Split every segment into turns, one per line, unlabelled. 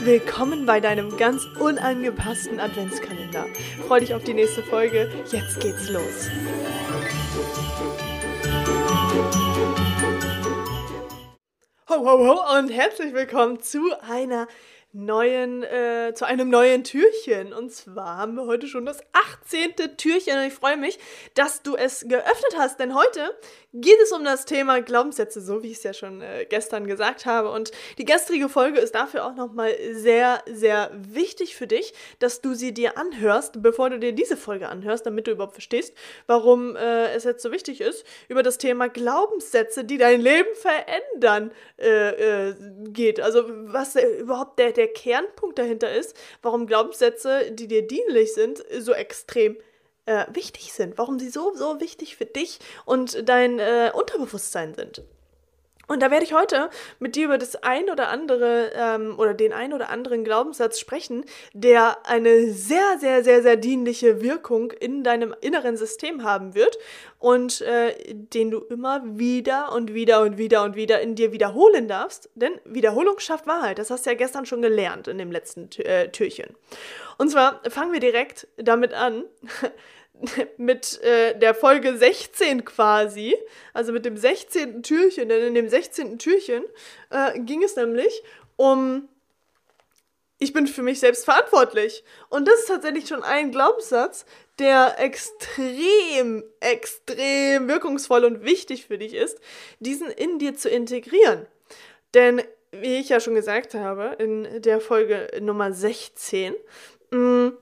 Willkommen bei deinem ganz unangepassten Adventskalender. Freu dich auf die nächste Folge. Jetzt geht's los. Ho, ho, ho und herzlich willkommen zu einer neuen, äh, zu einem neuen Türchen. Und zwar haben wir heute schon das 18. Türchen und ich freue mich, dass du es geöffnet hast, denn heute geht es um das Thema Glaubenssätze, so wie ich es ja schon äh, gestern gesagt habe. Und die gestrige Folge ist dafür auch nochmal sehr, sehr wichtig für dich, dass du sie dir anhörst, bevor du dir diese Folge anhörst, damit du überhaupt verstehst, warum äh, es jetzt so wichtig ist, über das Thema Glaubenssätze, die dein Leben verändern, äh, äh geht. Also was überhaupt der, der Kernpunkt dahinter ist, warum Glaubenssätze, die dir dienlich sind, so extrem äh, wichtig sind, warum sie so, so wichtig für dich und dein äh, Unterbewusstsein sind. Und da werde ich heute mit dir über das ein oder andere ähm, oder den ein oder anderen Glaubenssatz sprechen, der eine sehr, sehr, sehr, sehr dienliche Wirkung in deinem inneren System haben wird und äh, den du immer wieder und wieder und wieder und wieder in dir wiederholen darfst. Denn Wiederholung schafft Wahrheit. Das hast du ja gestern schon gelernt in dem letzten äh, Türchen. Und zwar fangen wir direkt damit an. mit äh, der Folge 16 quasi, also mit dem 16. Türchen, denn in dem 16. Türchen äh, ging es nämlich um ich bin für mich selbst verantwortlich. Und das ist tatsächlich schon ein Glaubenssatz, der extrem, extrem wirkungsvoll und wichtig für dich ist, diesen in dir zu integrieren. Denn, wie ich ja schon gesagt habe, in der Folge Nummer 16, mh, mm,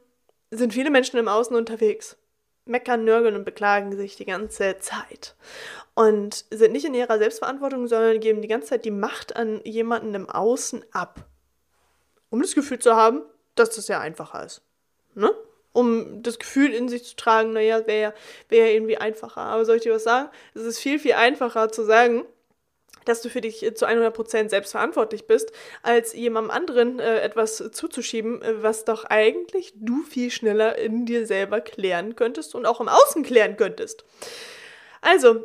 sind viele Menschen im Außen unterwegs meckern, nörgeln und beklagen sich die ganze Zeit. Und sind nicht in ihrer Selbstverantwortung, sondern geben die ganze Zeit die Macht an jemanden im Außen ab. Um das Gefühl zu haben, dass das ja einfacher ist. Ne? Um das Gefühl in sich zu tragen, naja, wäre wär ja irgendwie einfacher. Aber soll ich dir was sagen? Es ist viel, viel einfacher zu sagen, dass du für dich zu 100% selbst verantwortlich bist, als jemandem anderen äh, etwas zuzuschieben, äh, was doch eigentlich du viel schneller in dir selber klären könntest und auch im Außen klären könntest. Also,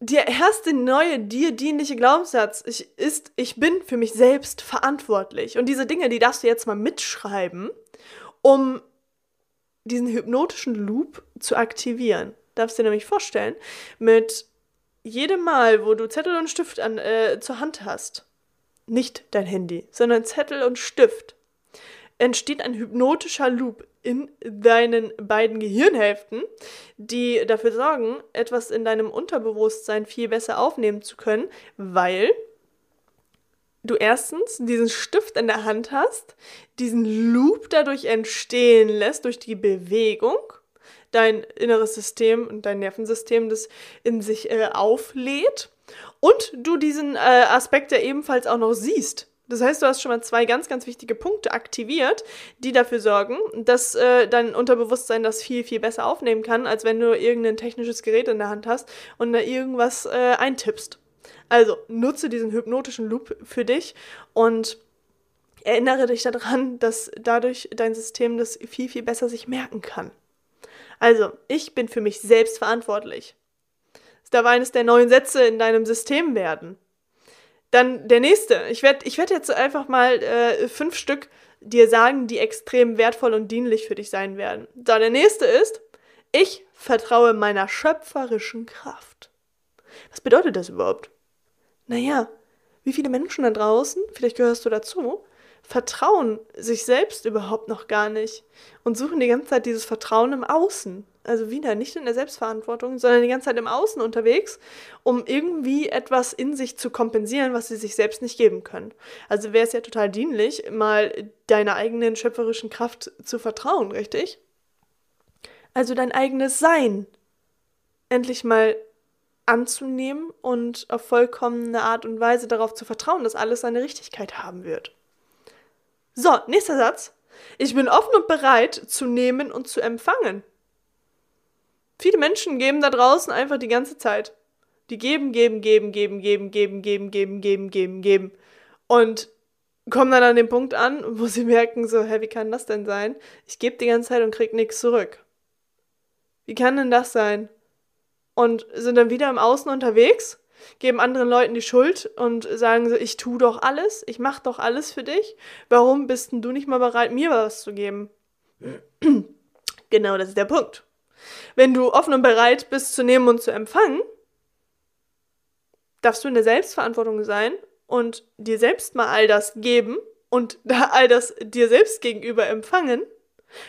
der erste neue dir dienliche Glaubenssatz ist, ich bin für mich selbst verantwortlich. Und diese Dinge, die darfst du jetzt mal mitschreiben, um diesen hypnotischen Loop zu aktivieren. Darfst du dir nämlich vorstellen, mit jedem Mal, wo du Zettel und Stift an, äh, zur Hand hast, nicht dein Handy, sondern Zettel und Stift, entsteht ein hypnotischer Loop in deinen beiden Gehirnhälften, die dafür sorgen, etwas in deinem Unterbewusstsein viel besser aufnehmen zu können, weil du erstens diesen Stift in der Hand hast, diesen Loop dadurch entstehen lässt durch die Bewegung dein inneres System und dein Nervensystem das in sich äh, auflädt und du diesen äh, Aspekt ja ebenfalls auch noch siehst. Das heißt, du hast schon mal zwei ganz, ganz wichtige Punkte aktiviert, die dafür sorgen, dass äh, dein Unterbewusstsein das viel, viel besser aufnehmen kann, als wenn du irgendein technisches Gerät in der Hand hast und da irgendwas äh, eintippst. Also nutze diesen hypnotischen Loop für dich und erinnere dich daran, dass dadurch dein System das viel, viel besser sich merken kann. Also, ich bin für mich selbst verantwortlich. Das darf eines der neuen Sätze in deinem System werden. Dann der nächste. Ich werde ich werd jetzt einfach mal äh, fünf Stück dir sagen, die extrem wertvoll und dienlich für dich sein werden. So, der nächste ist, ich vertraue meiner schöpferischen Kraft. Was bedeutet das überhaupt? Naja, wie viele Menschen da draußen, vielleicht gehörst du dazu, vertrauen sich selbst überhaupt noch gar nicht und suchen die ganze Zeit dieses Vertrauen im Außen. Also wieder nicht in der Selbstverantwortung, sondern die ganze Zeit im Außen unterwegs, um irgendwie etwas in sich zu kompensieren, was sie sich selbst nicht geben können. Also wäre es ja total dienlich, mal deiner eigenen schöpferischen Kraft zu vertrauen, richtig? Also dein eigenes Sein endlich mal anzunehmen und auf vollkommene Art und Weise darauf zu vertrauen, dass alles seine Richtigkeit haben wird. So, nächster Satz. Ich bin offen und bereit zu nehmen und zu empfangen. Viele Menschen geben da draußen einfach die ganze Zeit. Die geben, geben, geben, geben, geben, geben, geben, geben, geben, geben, geben. Und kommen dann an den Punkt an, wo sie merken, so, hä, wie kann das denn sein? Ich gebe die ganze Zeit und krieg nichts zurück. Wie kann denn das sein? und sind dann wieder im Außen unterwegs, geben anderen Leuten die Schuld und sagen so, ich tu doch alles, ich mach doch alles für dich. Warum bist denn du nicht mal bereit, mir was zu geben? genau, das ist der Punkt. Wenn du offen und bereit bist zu nehmen und zu empfangen, darfst du in der Selbstverantwortung sein und dir selbst mal all das geben und all das dir selbst gegenüber empfangen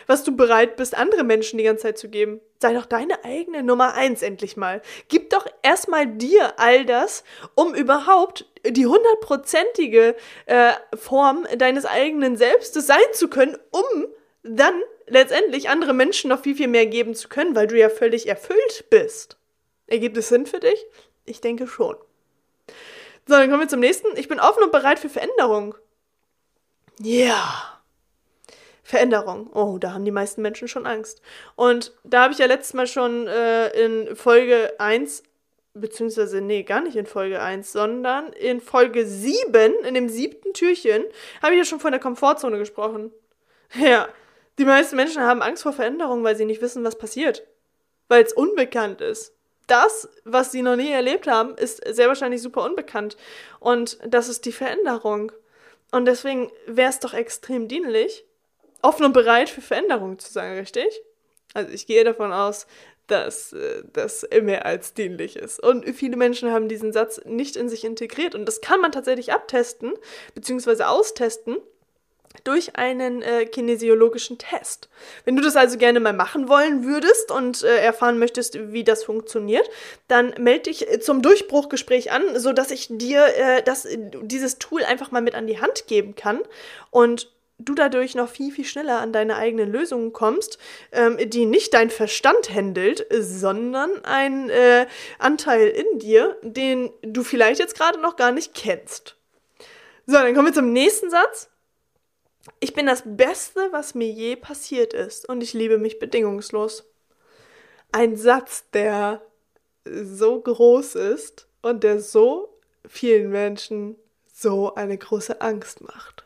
was du bereit bist, andere Menschen die ganze Zeit zu geben. Sei doch deine eigene Nummer eins endlich mal. Gib doch erstmal dir all das, um überhaupt die hundertprozentige äh, Form deines eigenen Selbstes sein zu können, um dann letztendlich andere Menschen noch viel, viel mehr geben zu können, weil du ja völlig erfüllt bist. Ergibt es Sinn für dich? Ich denke schon. So, dann kommen wir zum nächsten. Ich bin offen und bereit für Veränderung. Ja. Veränderung. Oh, da haben die meisten Menschen schon Angst. Und da habe ich ja letztes Mal schon äh, in Folge 1, beziehungsweise, nee, gar nicht in Folge 1, sondern in Folge 7, in dem siebten Türchen, habe ich ja schon von der Komfortzone gesprochen. Ja, die meisten Menschen haben Angst vor Veränderung, weil sie nicht wissen, was passiert. Weil es unbekannt ist. Das, was sie noch nie erlebt haben, ist sehr wahrscheinlich super unbekannt. Und das ist die Veränderung. Und deswegen wäre es doch extrem dienlich, offen und bereit für Veränderungen zu sein, richtig? Also ich gehe davon aus, dass äh, das mehr als dienlich ist. Und viele Menschen haben diesen Satz nicht in sich integriert. Und das kann man tatsächlich abtesten, beziehungsweise austesten durch einen äh, kinesiologischen Test. Wenn du das also gerne mal machen wollen würdest und äh, erfahren möchtest, wie das funktioniert, dann melde dich äh, zum Durchbruchgespräch an, sodass ich dir äh, das, dieses Tool einfach mal mit an die Hand geben kann und du dadurch noch viel, viel schneller an deine eigenen Lösungen kommst, ähm, die nicht dein Verstand händelt, sondern ein äh, Anteil in dir, den du vielleicht jetzt gerade noch gar nicht kennst. So, dann kommen wir zum nächsten Satz. Ich bin das Beste, was mir je passiert ist und ich liebe mich bedingungslos. Ein Satz, der so groß ist und der so vielen Menschen so eine große Angst macht.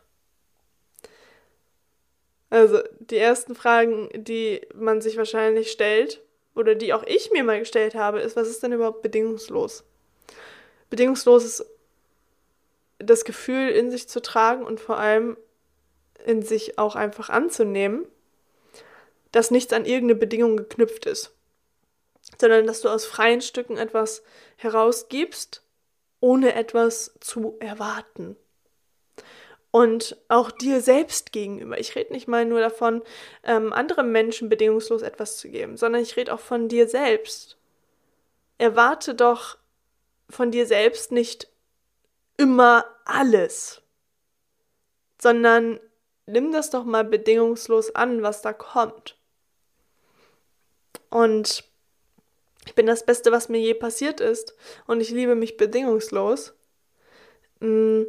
Also die ersten Fragen, die man sich wahrscheinlich stellt, oder die auch ich mir mal gestellt habe, ist, was ist denn überhaupt bedingungslos? Bedingungslos ist das Gefühl in sich zu tragen und vor allem in sich auch einfach anzunehmen, dass nichts an irgendeine Bedingung geknüpft ist, sondern dass du aus freien Stücken etwas herausgibst, ohne etwas zu erwarten und auch dir selbst gegenüber. Ich rede nicht mal nur davon, ähm, anderen Menschen bedingungslos etwas zu geben, sondern ich rede auch von dir selbst. Erwarte doch von dir selbst nicht immer alles, sondern nimm das doch mal bedingungslos an, was da kommt. Und ich bin das Beste, was mir je passiert ist und ich liebe mich bedingungslos. Mm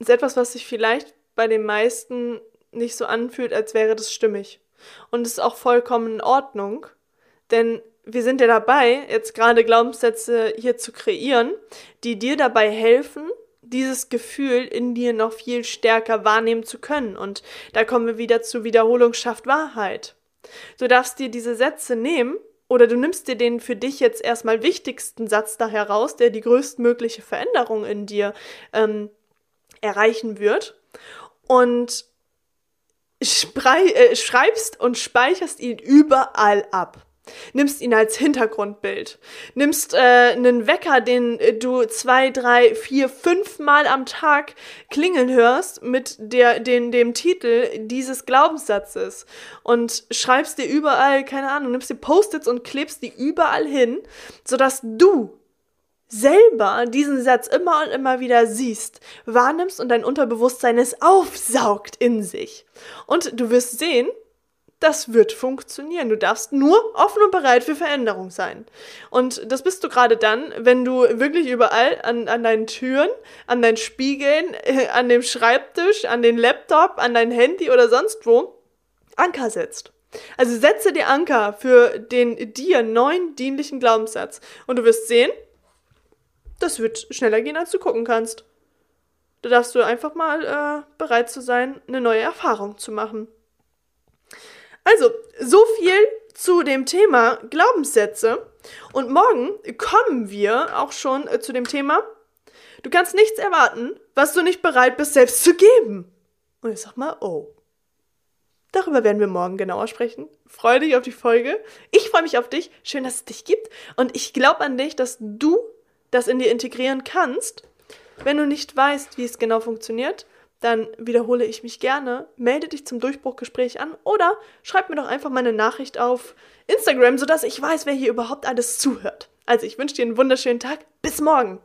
ist etwas, was sich vielleicht bei den meisten nicht so anfühlt, als wäre das stimmig. Und es ist auch vollkommen in Ordnung, denn wir sind ja dabei, jetzt gerade Glaubenssätze hier zu kreieren, die dir dabei helfen, dieses Gefühl in dir noch viel stärker wahrnehmen zu können. Und da kommen wir wieder zu Wiederholung schafft Wahrheit. Du darfst dir diese Sätze nehmen oder du nimmst dir den für dich jetzt erstmal wichtigsten Satz da heraus, der die größtmögliche Veränderung in dir ähm, erreichen wird. Und äh, schreibst und speicherst ihn überall ab. Nimmst ihn als Hintergrundbild. Nimmst äh, einen Wecker, den äh, du zwei, drei, vier, fünf Mal am Tag klingeln hörst mit der, den, dem Titel dieses Glaubenssatzes und schreibst dir überall, keine Ahnung, nimmst dir Post-its und klebst die überall hin, sodass du selber diesen Satz immer und immer wieder siehst, wahrnimmst und dein Unterbewusstsein es aufsaugt in sich. Und du wirst sehen, das wird funktionieren. Du darfst nur offen und bereit für Veränderung sein. Und das bist du gerade dann, wenn du wirklich überall an, an deinen Türen, an deinen Spiegeln, an dem Schreibtisch, an den Laptop, an dein Handy oder sonst wo Anker setzt. Also setze dir Anker für den dir neuen dienlichen Glaubenssatz. Und du wirst sehen, das wird schneller gehen, als du gucken kannst. Da darfst du einfach mal äh, bereit zu sein, eine neue Erfahrung zu machen. Also, so viel zu dem Thema Glaubenssätze. Und morgen kommen wir auch schon äh, zu dem Thema, du kannst nichts erwarten, was du nicht bereit bist, selbst zu geben. Und ich sag mal, oh. Darüber werden wir morgen genauer sprechen. Freue dich auf die Folge. Ich freue mich auf dich. Schön, dass es dich gibt. Und ich glaube an dich, dass du das in dir integrieren kannst. Wenn du nicht weißt, wie es genau funktioniert, dann wiederhole ich mich gerne. Melde dich zum Durchbruchgespräch an oder schreib mir doch einfach meine Nachricht auf Instagram, sodass ich weiß, wer hier überhaupt alles zuhört. Also ich wünsche dir einen wunderschönen Tag. Bis morgen.